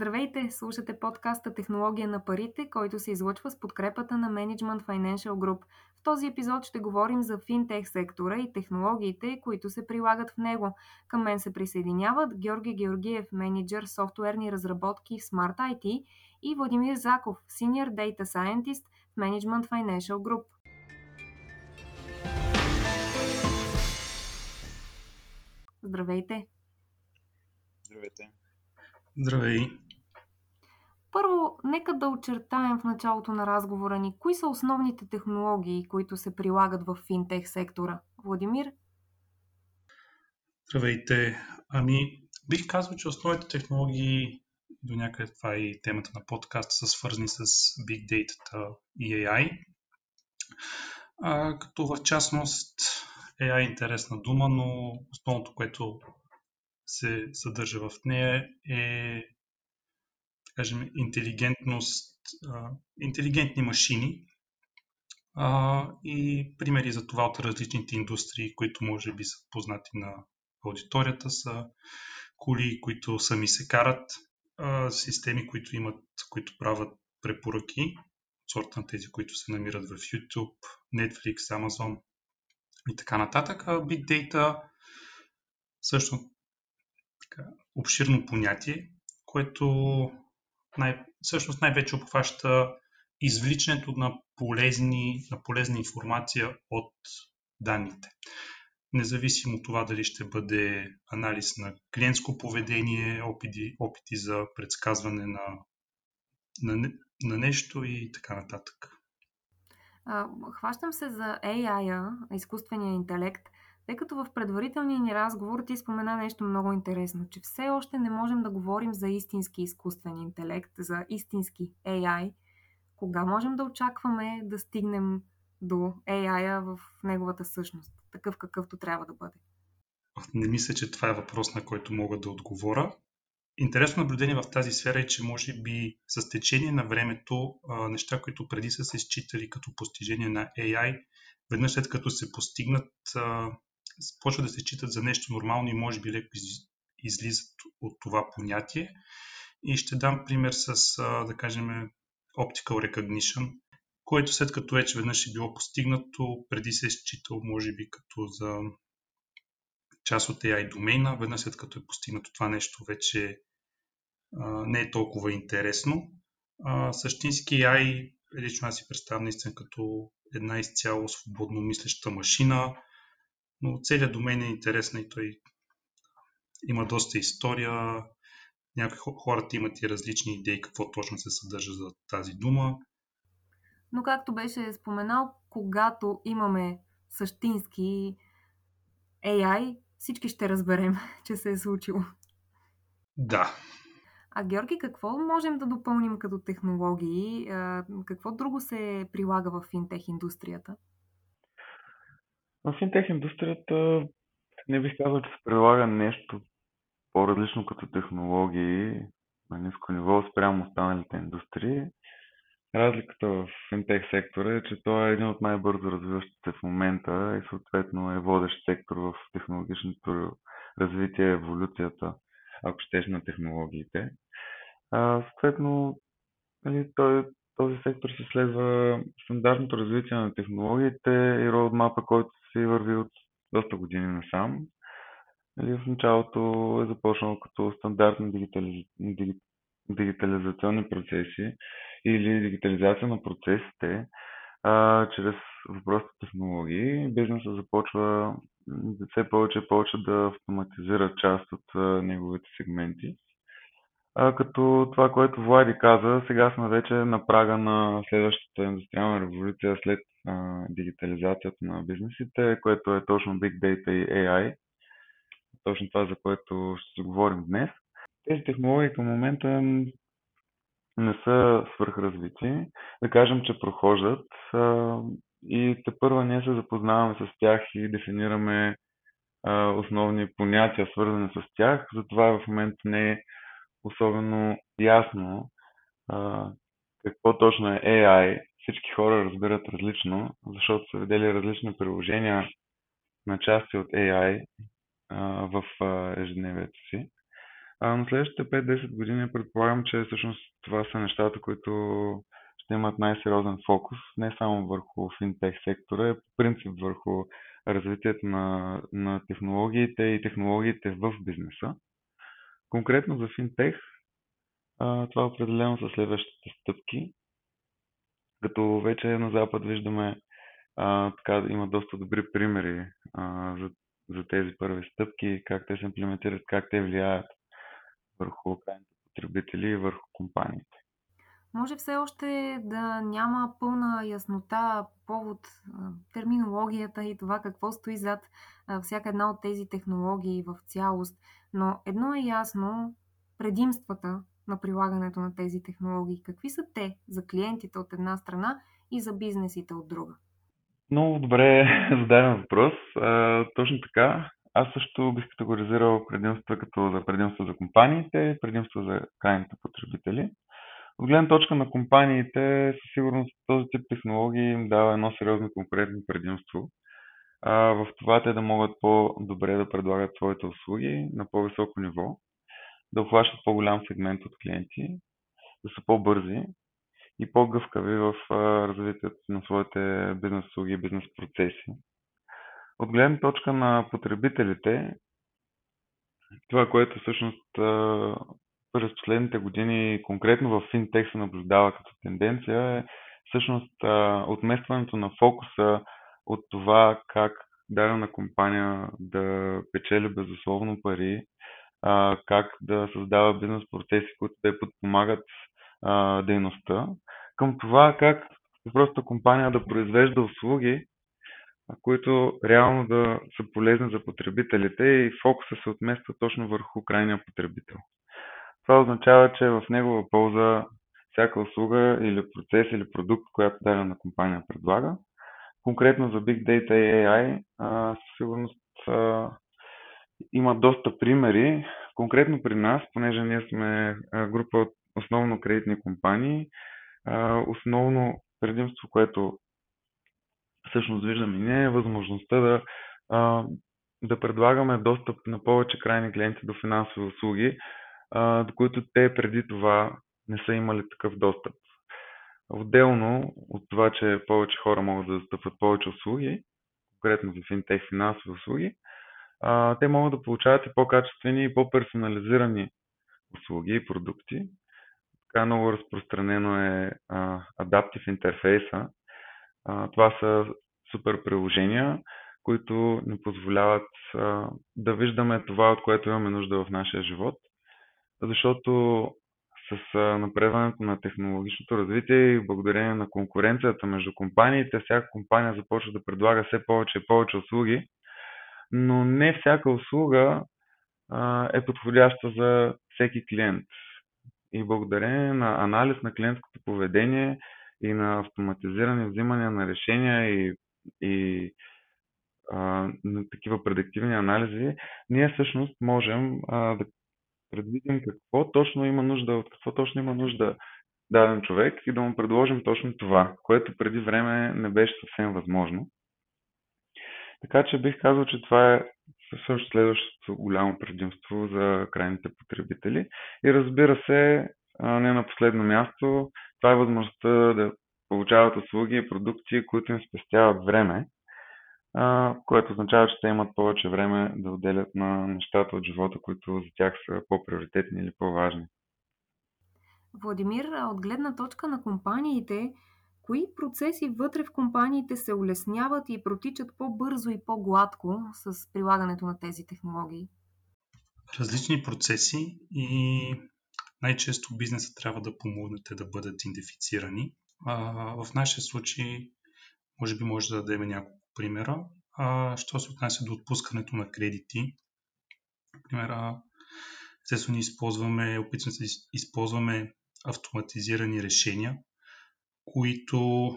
Здравейте! Слушате подкаста Технология на парите, който се излъчва с подкрепата на Management Financial Group. В този епизод ще говорим за финтех сектора и технологиите, които се прилагат в него. Към мен се присъединяват Георги Георгиев, менеджер софтуерни разработки в Smart IT и Владимир Заков, Senior Data Scientist в Management Financial Group. Здравейте! Здравейте! Здравей! Първо, нека да очертаем в началото на разговора ни, кои са основните технологии, които се прилагат в финтех сектора. Владимир? Здравейте! Ами, бих казал, че основните технологии, до някъде това е и темата на подкаста, са свързани с Big Data и AI. А, като в частност AI е интересна дума, но основното, което се съдържа в нея е кажем, интелигентност, интелигентни машини и примери за това от различните индустрии, които може би са познати на аудиторията, са коли, които сами се карат, системи, които имат, които правят препоръки, сорта на тези, които се намират в YouTube, Netflix, Amazon и така нататък. А Big Data също така, обширно понятие, което най, всъщност най-вече обхваща извличането на, полезни, на полезна информация от данните. Независимо от това дали ще бъде анализ на клиентско поведение, опити, опити за предсказване на, на, на нещо и така нататък. хващам се за AI, изкуствения интелект – тъй като в предварителния ни разговор ти спомена нещо много интересно, че все още не можем да говорим за истински изкуствен интелект, за истински AI. Кога можем да очакваме да стигнем до AI в неговата същност, такъв какъвто трябва да бъде? Не мисля, че това е въпрос, на който мога да отговоря. Интересно наблюдение в тази сфера е, че може би с течение на времето неща, които преди са се считали като постижение на AI, веднъж след като се постигнат, почва да се читат за нещо нормално и може би леко излизат от това понятие. И ще дам пример с, да кажем, Optical Recognition, което след като вече веднъж е било постигнато, преди се е считал, може би, като за част от AI домейна, веднъж след като е постигнато това нещо, вече не е толкова интересно. А, същински AI, лично аз си представям наистина като една изцяло свободно мислеща машина, но целият домен е интересен и той има доста история. Някои хората имат и различни идеи какво точно се съдържа за тази дума. Но както беше споменал, когато имаме същински AI, всички ще разберем, че се е случило. Да. А Георги, какво можем да допълним като технологии? Какво друго се прилага в финтех индустрията? В финтех индустрията не бих казал, че се прилага нещо по-различно като технологии на ниско ниво спрямо останалите индустрии. Разликата в финтех сектора е, че той е един от най-бързо развиващите в момента и съответно е водещ сектор в технологичното развитие, еволюцията, ако щеш, на технологиите. А, съответно, нали, той този сектор се следва стандартното развитие на технологиите и роудмапа, който се върви от доста години насам. Нали, в началото е започнало като стандартни дигитализ... дигитализационни процеси или дигитализация на процесите а, чрез въпросите технологии. Бизнесът започва все повече и повече да автоматизира част от а, неговите сегменти. А, като това, което Влади каза, сега сме вече на прага на следващата индустриална революция след а, дигитализацията на бизнесите, което е точно Big Data и AI. Точно това, за което ще си говорим днес. Тези технологии към момента не са свърхразвити. Да кажем, че прохождат а, и те първа ние се запознаваме с тях и дефинираме а, основни понятия, свързани с тях. Затова в момента не е особено ясно а, какво точно е AI. Всички хора разбират различно, защото са видели различни приложения на части от AI а, в а, ежедневието си. А на следващите 5-10 години предполагам, че всъщност това са нещата, които ще имат най-сериозен фокус, не само върху финтех сектора, а по принцип върху развитието на, на технологиите и технологиите в бизнеса. Конкретно за финтех, това определено са следващите стъпки. Като вече на Запад виждаме, а, така има доста добри примери а, за, за тези първи стъпки, как те се имплементират, как те влияят върху крайните потребители и върху компаниите. Може все още да няма пълна яснота повод терминологията и това какво стои зад всяка една от тези технологии в цялост, но едно е ясно предимствата на прилагането на тези технологии. Какви са те за клиентите от една страна и за бизнесите от друга? Много добре зададен въпрос. А, точно така. Аз също бих категоризирал предимства като за предимства за компаниите, предимства за крайните потребители. От гледна точка на компаниите, със сигурност този тип технологии им дава едно сериозно конкурентно предимство. А, в това те да могат по-добре да предлагат своите услуги на по-високо ниво, да обхващат по-голям сегмент от клиенти, да са по-бързи и по-гъвкави в развитието на своите бизнес услуги и бизнес процеси. От гледна точка на потребителите, това, което всъщност през последните години, конкретно в финтех се наблюдава като тенденция, е всъщност отместването на фокуса от това как дадена компания да печели безусловно пари, как да създава бизнес процеси, които да подпомагат дейността, към това как просто компания да произвежда услуги, които реално да са полезни за потребителите и фокуса се отмества точно върху крайния потребител. Това означава, че в негова полза всяка услуга или процес или продукт, която дадена компания предлага. Конкретно за Big Data и AI, със сигурност има доста примери. Конкретно при нас, понеже ние сме група от основно кредитни компании, основно предимство, което всъщност виждаме ние е възможността да, да предлагаме достъп на повече крайни клиенти до финансови услуги, до които те преди това не са имали такъв достъп. Отделно от това, че повече хора могат да достъпват повече услуги, конкретно за финтех финансови услуги, те могат да получават и по-качествени и по-персонализирани услуги и продукти. Така много разпространено е Adaptive интерфейса. Това са супер приложения, които ни позволяват да виждаме това, от което имаме нужда в нашия живот – защото с напредването на технологичното развитие и благодарение на конкуренцията между компаниите, всяка компания започва да предлага все повече и повече услуги, но не всяка услуга а, е подходяща за всеки клиент. И благодарение на анализ на клиентското поведение и на автоматизирани взимания на решения и, и а, на такива предиктивни анализи, ние всъщност можем а, да предвидим какво точно има нужда, от какво точно има нужда даден човек и да му предложим точно това, което преди време не беше съвсем възможно. Така че бих казал, че това е също следващото голямо предимство за крайните потребители. И разбира се, не на последно място, това е възможността да получават услуги и продукти, които им спестяват време което означава, че те имат повече време да отделят на нещата от живота, които за тях са по-приоритетни или по-важни. Владимир, от гледна точка на компаниите, кои процеси вътре в компаниите се улесняват и протичат по-бързо и по-гладко с прилагането на тези технологии? Различни процеси и най-често бизнеса трябва да помогнете да бъдат идентифицирани. в нашия случай, може би може да дадем няколко примера. А, що се отнася до отпускането на кредити, например, естествено използваме, опитваме се да използваме автоматизирани решения, които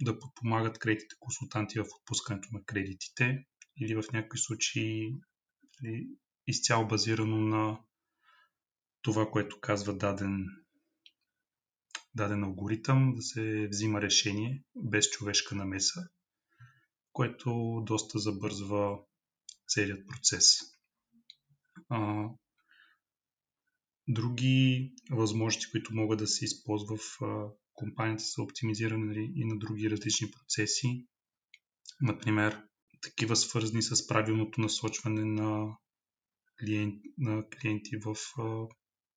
да подпомагат кредитните консултанти в отпускането на кредитите или в някои случаи нали, изцяло базирано на това, което казва даден, даден алгоритъм, да се взима решение без човешка намеса което доста забързва целият процес. А, Други възможности, които могат да се използват в компанията са оптимизиране и на други различни процеси. Например, такива свързани с правилното насочване на, клиент, на клиенти в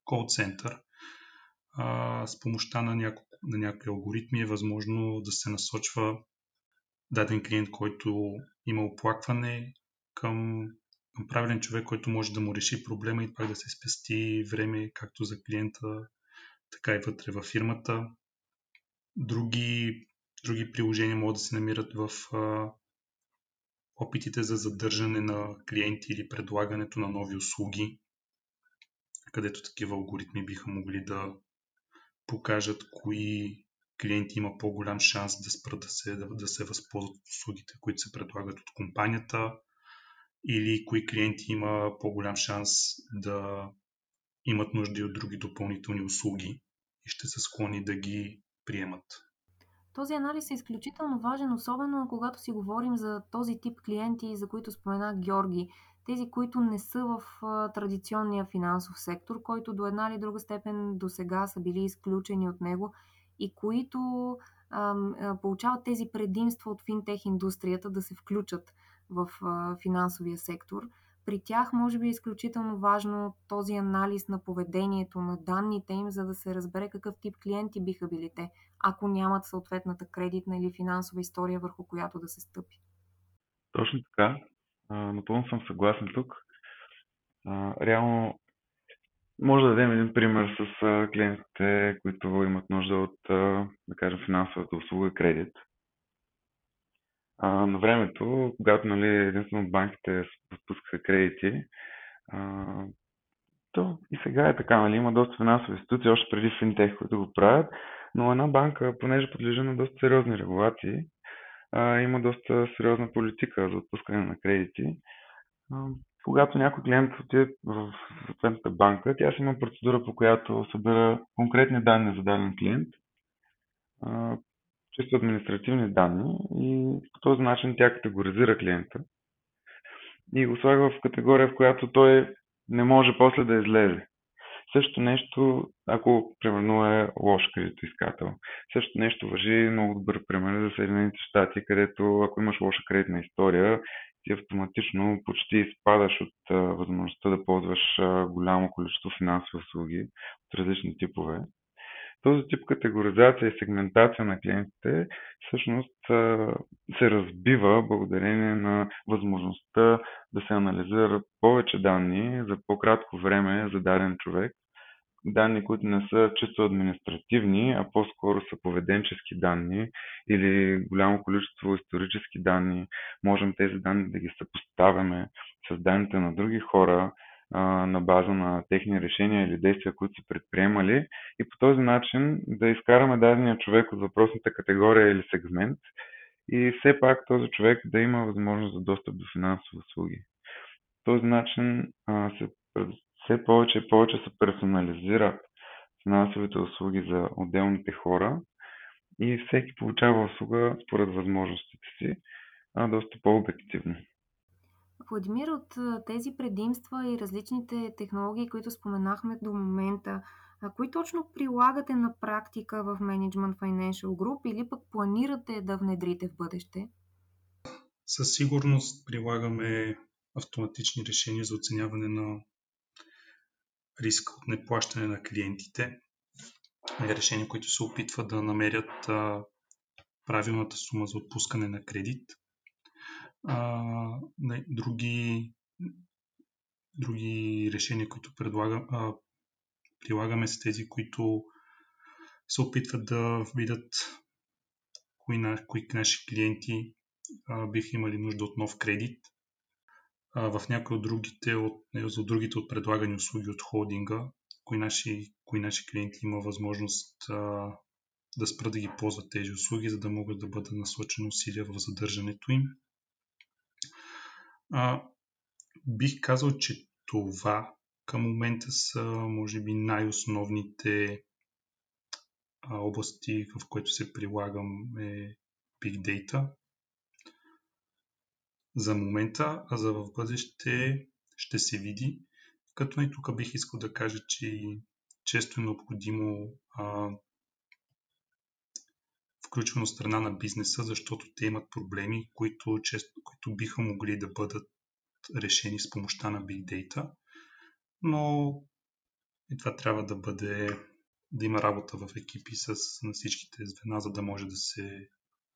кол-център. С помощта на, няко, на някои алгоритми е възможно да се насочва даден клиент, който има оплакване към, към правилен човек, който може да му реши проблема и пак да се спести време както за клиента, така и вътре във фирмата. Други, други приложения могат да се намират в а, опитите за задържане на клиенти или предлагането на нови услуги, където такива алгоритми биха могли да покажат кои клиенти има по-голям шанс да спрат да се, да, да се възползват от услугите, които се предлагат от компанията, или кои клиенти има по-голям шанс да имат нужда от други допълнителни услуги и ще са склонни да ги приемат. Този анализ е изключително важен, особено когато си говорим за този тип клиенти, за които спомена Георги. Тези, които не са в традиционния финансов сектор, който до една или друга степен до сега са били изключени от него и които получават тези предимства от финтех индустрията да се включат в финансовия сектор. При тях може би е изключително важно този анализ на поведението, на данните им, за да се разбере какъв тип клиенти биха били те, ако нямат съответната кредитна или финансова история, върху която да се стъпи. Точно така. Напълно съм съгласен тук. Реално може да дадем един пример с клиентите, които имат нужда от, да кажем, финансовата услуга кредит. На времето, когато нали, единствено банките спускаха кредити, то и сега е така, нали, има доста финансови институции, още преди финтех, които го правят, но една банка, понеже подлежи на доста сериозни регулации, има доста сериозна политика за отпускане на кредити. Когато някой клиент отиде в съответната банка, тя си има процедура, по която събира конкретни данни за даден клиент, чисто административни данни и по този начин тя категоризира клиента и го слага в категория, в която той не може после да излезе. Също нещо, ако примерно е лош кредитоискател. Също нещо въжи много добър пример за Съединените щати, където ако имаш лоша кредитна история ти автоматично почти изпадаш от възможността да ползваш голямо количество финансови услуги от различни типове. Този тип категоризация и сегментация на клиентите всъщност се разбива благодарение на възможността да се анализират повече данни за по-кратко време за даден човек данни, които не са чисто административни, а по-скоро са поведенчески данни или голямо количество исторически данни. Можем тези данни да ги съпоставяме с данните на други хора на база на техни решения или действия, които са предприемали и по този начин да изкараме дадения човек от въпросната категория или сегмент и все пак този човек да има възможност за достъп до финансови услуги. По този начин се все повече и повече се персонализират финансовите услуги за отделните хора и всеки получава услуга според възможностите си, а доста по-обективно. Владимир, от тези предимства и различните технологии, които споменахме до момента, а кои точно прилагате на практика в Management Financial Group или пък планирате да внедрите в бъдеще? Със сигурност прилагаме автоматични решения за оценяване на риск от неплащане на клиентите. Решения, които се опитват да намерят правилната сума за отпускане на кредит. А, други, други решения, които предлагам, а, прилагаме с тези, които се опитват да видят кои, на, кои наши клиенти а, биха имали нужда от нов кредит в някои от другите от, за другите от предлагани услуги от холдинга, кои наши, кои наши клиенти има възможност а, да спрат да ги ползват тези услуги, за да могат да бъдат насочени усилия в задържането им. А, бих казал, че това към момента са, може би, най-основните области, в които се прилагам е Big Data за момента, а за в бъдеще ще се види. Като и тук бих искал да кажа, че често е необходимо а, включване от страна на бизнеса, защото те имат проблеми, които, често, които биха могли да бъдат решени с помощта на Big Data. Но и това трябва да бъде да има работа в екипи с на всичките звена, за да може да се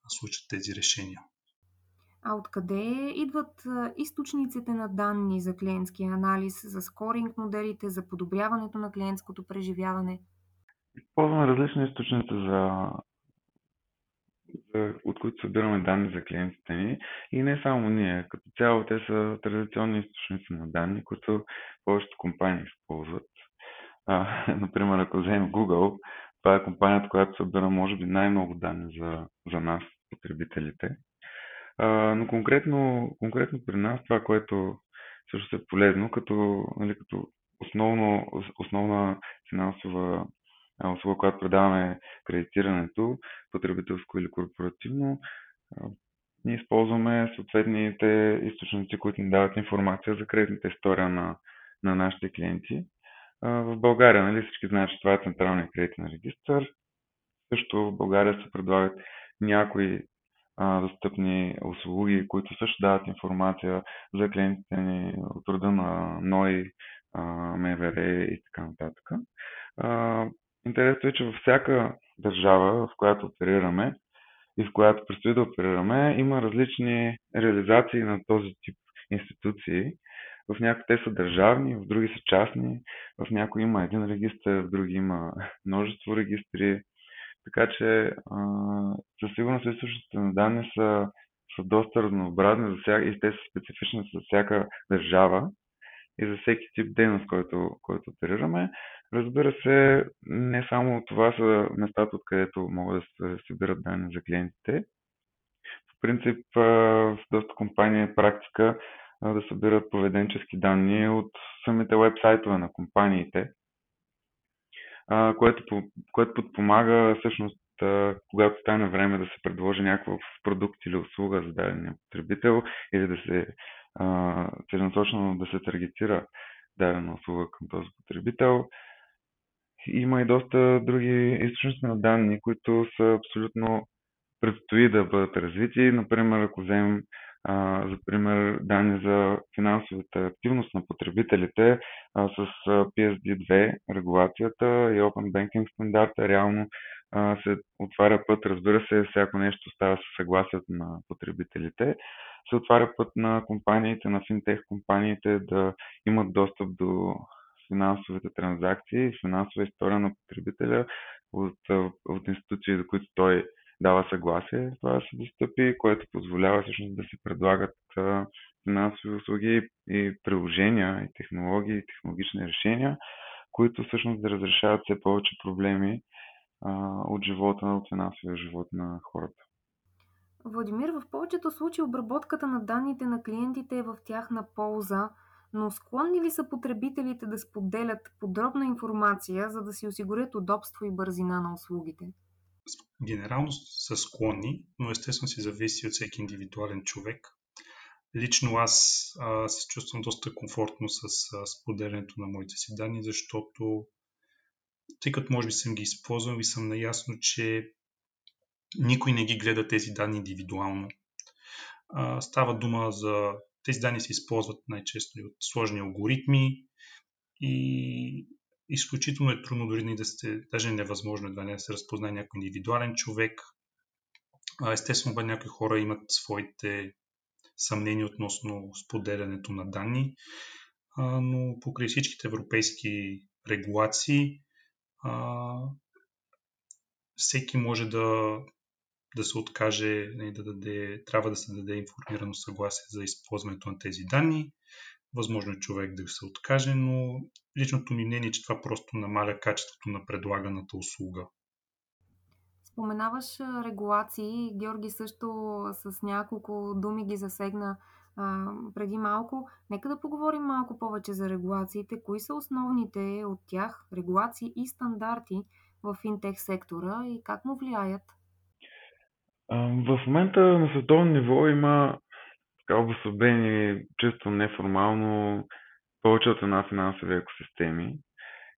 случат тези решения. А откъде идват източниците на данни за клиентския анализ, за скоринг моделите, за подобряването на клиентското преживяване? Използваме различни източници, за, от които събираме данни за клиентите ни. И не само ние. Като цяло те са традиционни източници на данни, които повечето компании използват. А, например, ако вземем Google, това е компанията, която събира, може би, най-много данни за, за нас, потребителите. А, но конкретно, конкретно при нас това, което също е полезно, като, нали, като основно, основна финансова услуга, която предаваме кредитирането, потребителско или корпоративно, ние използваме съответните източници, които ни дават информация за кредитната история на, на нашите клиенти. В България, нали, всички знаят, че това е Централния кредитен регистр. Също в България се предлагат някои а, достъпни услуги, които също дават информация за клиентите ни от рода на НОИ, МВР и така нататък. Интересно е, че във всяка държава, в която оперираме и в която предстои да оперираме, има различни реализации на този тип институции. В някои те са държавни, в други са частни, в някои има един регистр, в други има множество регистри. Така че със сигурност източниците на данни са, са доста разнообразни за всяка, и те са специфични за всяка държава и за всеки тип дейност, който, който оперираме. Разбира се, не само това са местата, откъдето могат да се събират данни за клиентите. В принцип, в доста компании е практика да събират поведенчески данни от самите вебсайтове на компаниите, което, което подпомага всъщност когато стане време да се предложи някакъв продукт или услуга за дадения потребител или да се целенасочено да се таргетира дадена услуга към този потребител. Има и доста други източници на данни, които са абсолютно предстои да бъдат развити. Например, ако вземем а, за пример данни за финансовата активност на потребителите а, с PSD2 регулацията и Open Banking стандарта реално а, се отваря път, разбира се, всяко нещо става със съгласието на потребителите, се отваря път на компаниите, на финтех компаниите да имат достъп до финансовите транзакции, финансова история на потребителя от, от институции, до които той дава съгласие. Това да се достъпи, което позволява всъщност да се предлагат финансови услуги и приложения, и технологии, и технологични решения, които всъщност да разрешават все повече проблеми а, от живота, от финансовия живот на хората. Владимир, в повечето случаи обработката на данните на клиентите е в тяхна полза, но склонни ли са потребителите да споделят подробна информация, за да си осигурят удобство и бързина на услугите? генерално са склонни, но естествено си зависи от всеки индивидуален човек. Лично аз а, се чувствам доста комфортно с а, споделянето на моите си данни, защото тъй като може би съм ги използвал и съм наясно, че никой не ги гледа тези данни индивидуално. А, става дума за... Тези данни се използват най-често и от сложни алгоритми и изключително е трудно дори да сте, даже невъзможно едва не да се разпознае някой индивидуален човек. Естествено, някои хора имат своите съмнения относно споделянето на данни, но покрай всичките европейски регулации всеки може да, да се откаже, нали, да даде, трябва да се даде информирано съгласие за използването на тези данни. Възможно е човек да се откаже, но личното ми мнение е, че това просто намаля качеството на предлаганата услуга. Споменаваш регулации. Георги също с няколко думи ги засегна преди малко. Нека да поговорим малко повече за регулациите. Кои са основните от тях регулации и стандарти в финтех сектора и как му влияят? В момента на световно ниво има така обособени, чисто неформално повече от една финансови екосистеми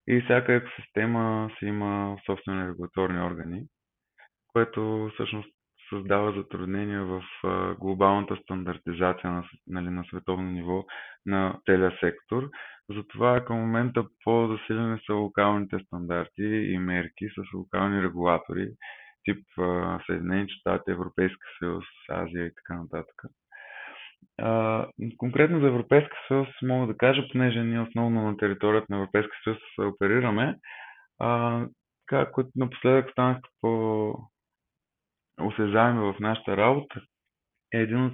и всяка екосистема си има собствени регулаторни органи, което всъщност създава затруднения в глобалната стандартизация на, нали, на световно ниво на целия сектор. Затова към момента по-засилени са локалните стандарти и мерки с локални регулатори, тип Съединените щати, Европейска съюз, Азия и така нататък. конкретно за Европейска съюз мога да кажа, понеже ние основно на територията на Европейска съюз оперираме, а, така, които напоследък станаха по осезаеми в нашата работа, е един от,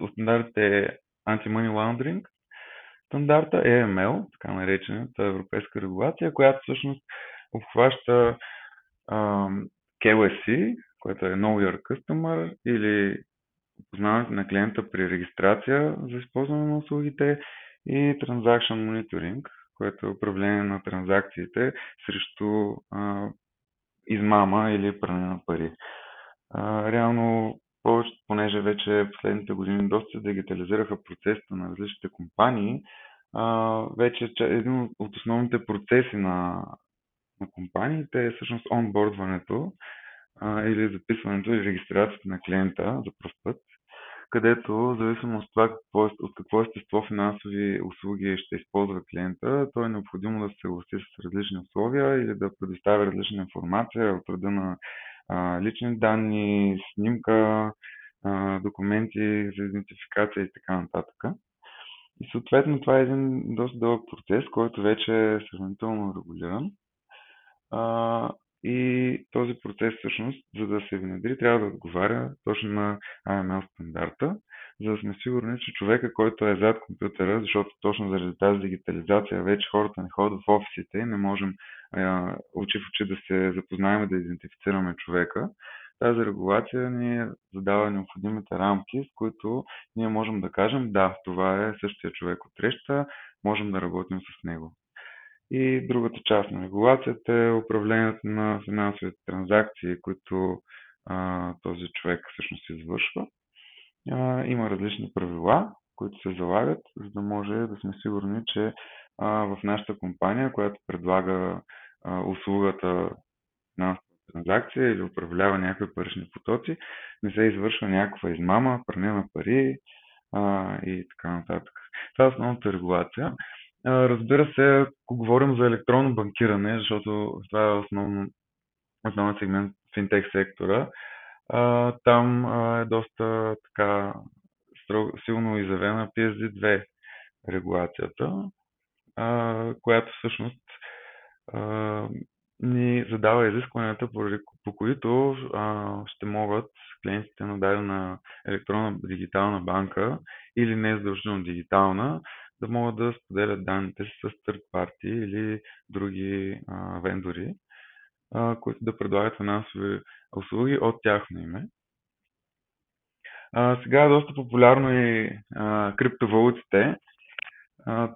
от стандартите е Anti-Money Laundering, стандарта AML, така наречената европейска регулация, която всъщност обхваща uh, KYC, което е Know Your Customer, или познаването на клиента при регистрация за използване на услугите и Transaction Monitoring, което е управление на транзакциите срещу uh, измама или пране на пари. Реално повече, понеже вече последните години доста се дигитализираха процесите на различните компании, а, вече един от основните процеси на, на компаниите е всъщност онбордването а, или записването или регистрацията на клиента за първ път, където, зависимо от това какво, е, от какво естество финансови услуги ще използва клиента, то е необходимо да се съгласи с различни условия или да предоставя различна информация от рода на лични данни, снимка, документи за идентификация и така нататък. И съответно това е един доста дълъг процес, който вече е сравнително регулиран. А, и този процес всъщност, за да се внедри, трябва да отговаря точно на AML стандарта, за да сме сигурни, че човека, който е зад компютъра, защото точно заради тази дигитализация вече хората не ходят в офисите и не можем а, очи в очи да се запознаем и да идентифицираме човека, тази регулация ни задава необходимите рамки, с които ние можем да кажем да, това е същия човек от среща, можем да работим с него. И другата част на регулацията е управлението на финансовите транзакции, които а, този човек всъщност извършва. А, има различни правила, които се залагат, за да може да сме сигурни, че а, в нашата компания, която предлага а, услугата на транзакция или управлява някакви парични потоци, не се извършва някаква измама, пране на пари а, и така нататък. Това е основната регулация. А, разбира се, ако говорим за електронно банкиране, защото това е основно, основен сегмент в финтех сектора, а, там а, е доста така строго, силно изявена PSD2 регулацията, а, която всъщност а, ни задава изискванията, по които а, ще могат клиентите на дадена електронна дигитална банка или не задължително дигитална, да могат да споделят данните си с third party или други а, вендори, а, които да предлагат финансови услуги от тяхно име. А, сега е доста популярно и а, криптовалутите.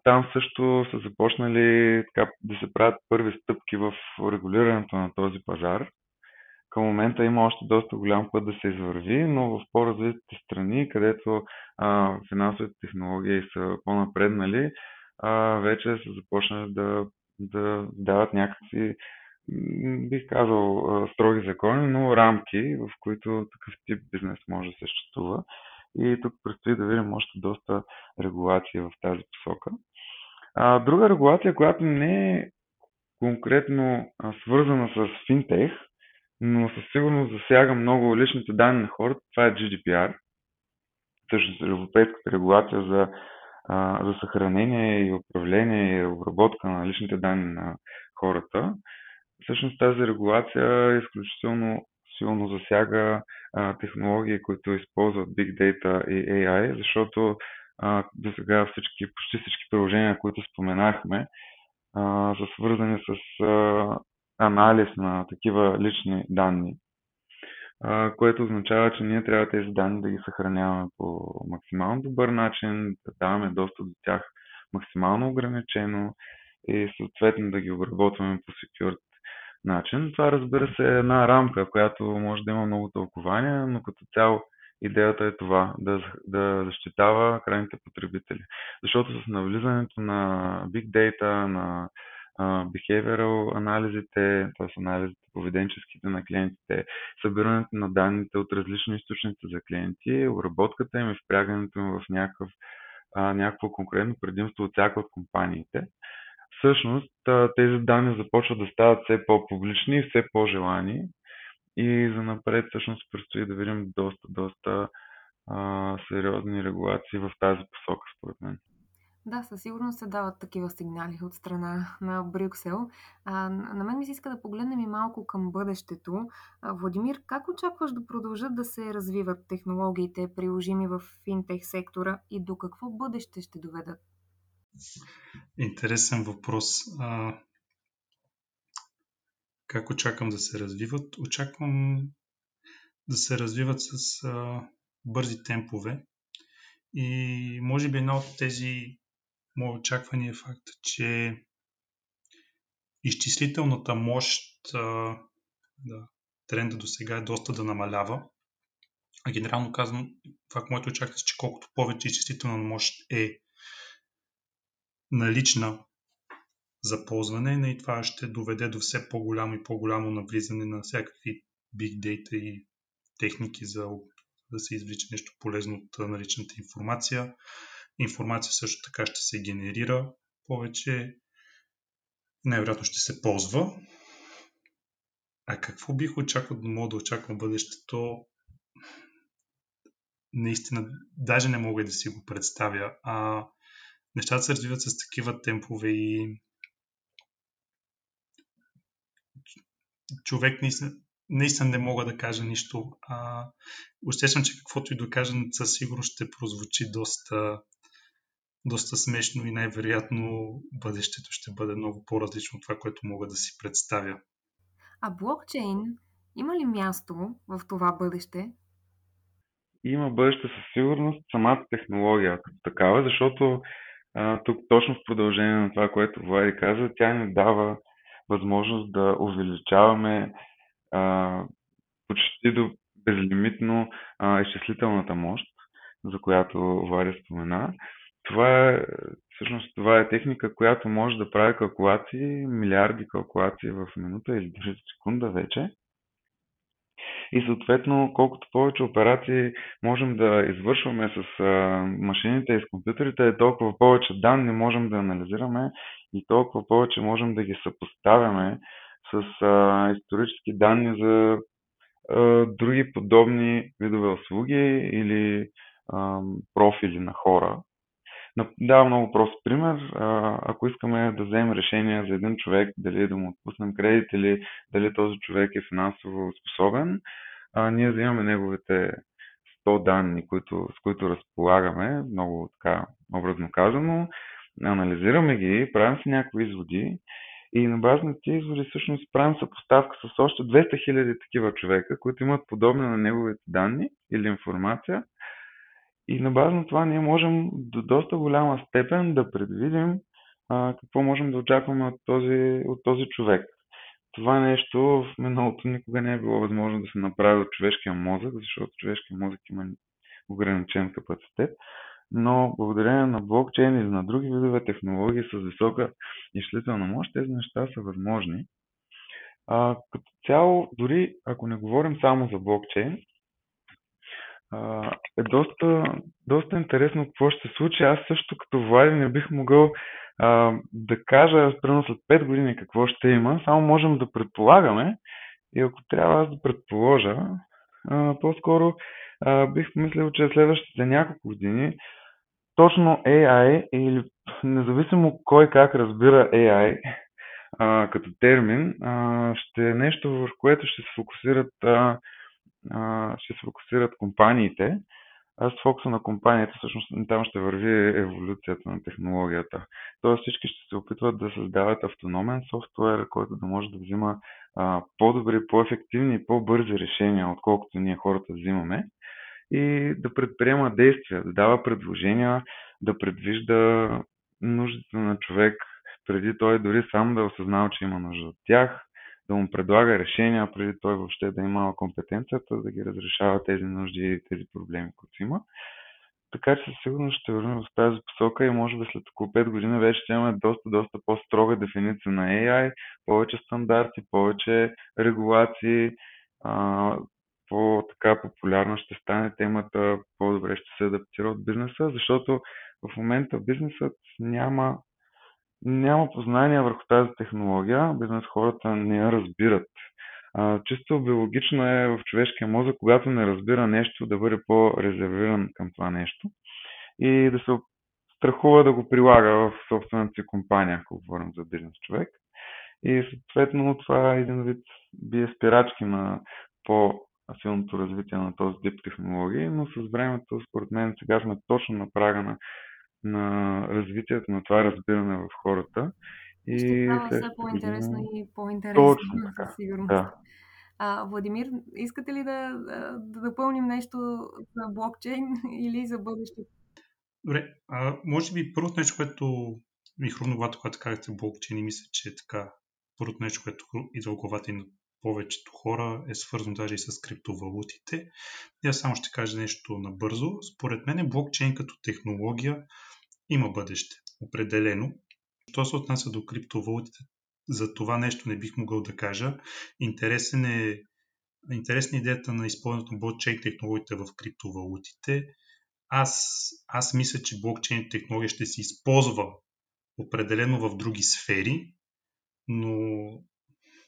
Там също са започнали така, да се правят първи стъпки в регулирането на този пазар. Към момента има още доста голям път да се извърви, но в по-развитите страни, където а, финансовите технологии са по-напреднали, а, вече са започнали да, да дават някакви, бих казал, строги закони, но рамки, в които такъв тип бизнес може да съществува. И тук предстои да видим още доста регулации в тази посока. Друга регулация, която не е конкретно свързана с финтех, но със сигурност засяга много личните данни на хората, това е GDPR. Всъщност европейската регулация за, за съхранение и управление и обработка на личните данни на хората. Всъщност тази регулация изключително силно засяга а, технологии, които използват Big Data и AI, защото а, до сега всички, почти всички приложения, които споменахме, а, са свързани с а, анализ на такива лични данни, а, което означава, че ние трябва тези данни да ги съхраняваме по максимално добър начин, да даваме достъп до тях максимално ограничено и съответно да ги обработваме по secure начин. Това разбира се е една рамка, която може да има много тълкования, но като цяло идеята е това, да, да защитава крайните потребители. Защото с навлизането на Big Data, на behavioral анализите, т.е. анализите поведенческите на клиентите, събирането на данните от различни източници за клиенти, обработката им и впрягането им в някакъв, uh, някакво конкретно предимство от всяка от компаниите. Всъщност тези данни започват да стават все по-публични и все по-желани и за напред всъщност предстои да видим доста, доста а, сериозни регулации в тази посока, според мен. Да, със сигурност се дават такива сигнали от страна на Брюксел. А, на мен ми се иска да погледнем и малко към бъдещето. А, Владимир, как очакваш да продължат да се развиват технологиите, приложими в финтех сектора и до какво бъдеще ще доведат? Интересен въпрос. А, как очаквам да се развиват? Очаквам да се развиват с а, бързи темпове. И може би една от тези мои очаквания е факта, че изчислителната мощ, а, да, тренда до сега е доста да намалява. А генерално казвам, това, което очаквам, че колкото повече изчислителна мощ е налична за ползване и това ще доведе до все по-голямо и по-голямо навлизане на всякакви big data и техники за да се извлича нещо полезно от наличната информация. Информация също така ще се генерира повече, най-вероятно ще се ползва. А какво бих очаквал да мога да очаквам бъдещето? Наистина, даже не мога да си го представя. А нещата се развиват с такива темпове и човек наистина, наистина не мога да кажа нищо. А, усещам, че каквото и да кажа, със сигурност ще прозвучи доста, доста смешно и най-вероятно бъдещето ще бъде много по-различно от това, което мога да си представя. А блокчейн има ли място в това бъдеще? Има бъдеще със сигурност самата технология като такава, защото а, тук точно в продължение на това, което Влади каза, тя ни дава възможност да увеличаваме а, почти до безлимитно а, изчислителната мощ, за която Влади спомена. Това е, всъщност, това е техника, която може да прави калкулации, милиарди калкулации в минута или дори секунда вече. И съответно, колкото повече операции можем да извършваме с машините и с компютрите, толкова повече данни можем да анализираме и толкова повече можем да ги съпоставяме с а, исторически данни за а, други подобни видове услуги или а, профили на хора. Давам много прост пример. Ако искаме да вземем решение за един човек, дали да му отпуснем кредит или дали този човек е финансово способен, ние взимаме неговите 100 данни, които, с които разполагаме, много така образно казано, анализираме ги, правим си някакви изводи и на база на тези изводи всъщност правим съпоставка с още 200 000 такива човека, които имат подобни на неговите данни или информация и на база на това ние можем до доста голяма степен да предвидим а, какво можем да очакваме от този, от този човек. Това нещо в миналото никога не е било възможно да се направи от човешкия мозък, защото човешкия мозък има ограничен капацитет. Но благодарение на блокчейн или на други видове технологии с висока изчислителна мощ, тези неща са възможни. А, като цяло, дори ако не говорим само за блокчейн, е доста, доста интересно какво ще се случи. Аз също като Влади не бих могъл а, да кажа, примерно след 5 години какво ще има, само можем да предполагаме и ако трябва аз да предположа, а, по-скоро а, бих мислил, че следващите няколко години точно AI или независимо кой как разбира AI а, като термин, а, ще е нещо, в което ще се фокусират а, ще се фокусират компаниите, а с фокуса на компанията всъщност там ще върви еволюцията на технологията. Тоест всички ще се опитват да създават автономен софтуер, който да може да взима а, по-добри, по-ефективни и по-бързи решения, отколкото ние хората взимаме и да предприема действия, да дава предложения, да предвижда нуждите на човек преди той дори сам да е осъзнава, че има нужда от тях, да му предлага решения, преди той въобще да има компетенцията да ги разрешава тези нужди и тези проблеми, които има. Така че със сигурност ще върнем в тази посока и може би след около 5 години вече ще имаме доста, доста по-строга дефиниция на AI, повече стандарти, повече регулации, по-така популярна ще стане темата, по-добре ще се адаптира от бизнеса, защото в момента бизнесът няма, няма познания върху тази технология, бизнес хората не я разбират. А, чисто биологично е в човешкия мозък, когато не разбира нещо, да бъде по-резервиран към това нещо и да се страхува да го прилага в собствената си компания, ако говорим за бизнес човек. И съответно това е един вид бие спирачки на по-силното развитие на този тип технологии, но с времето, според мен, сега сме точно на прага на, на развитието на това разбиране в хората. И ще става все по-интересно и по-интересно, точно така. със сигурност. Да. А, Владимир, искате ли да, да допълним нещо за блокчейн или за бъдещето? Добре, а, може би първото нещо, което ми хрумна главата, когато казахте блокчейн и мисля, че е така първото нещо, което идва в главата и на повечето хора е свързано даже и с криптовалутите. И само ще кажа нещо набързо. Според мен блокчейн като технология има бъдеще. Определено. Що се отнася до криптовалутите, за това нещо не бих могъл да кажа. Интересен е, интересна е идеята на използването на блокчейн технологиите в криптовалутите. Аз, аз мисля, че блокчейн технология ще се използва определено в други сфери, но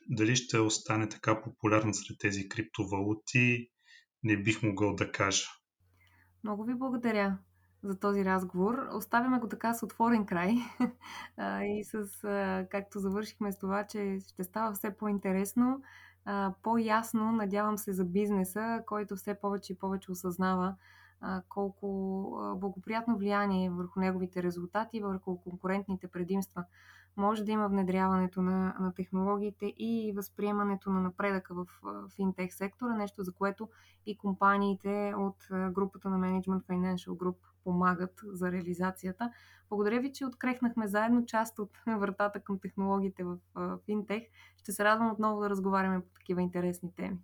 дали ще остане така популярна сред тези криптовалути, не бих могъл да кажа. Много ви благодаря за този разговор. Оставяме го така с отворен край и с, както завършихме с това, че ще става все по-интересно, по-ясно, надявам се, за бизнеса, който все повече и повече осъзнава колко благоприятно влияние върху неговите резултати, върху конкурентните предимства може да има внедряването на, на технологиите и възприемането на напредъка в финтех сектора, нещо за което и компаниите от групата на Management Financial Group помагат за реализацията. Благодаря ви, че открехнахме заедно част от вратата към технологиите в финтех. Ще се радвам отново да разговаряме по такива интересни теми.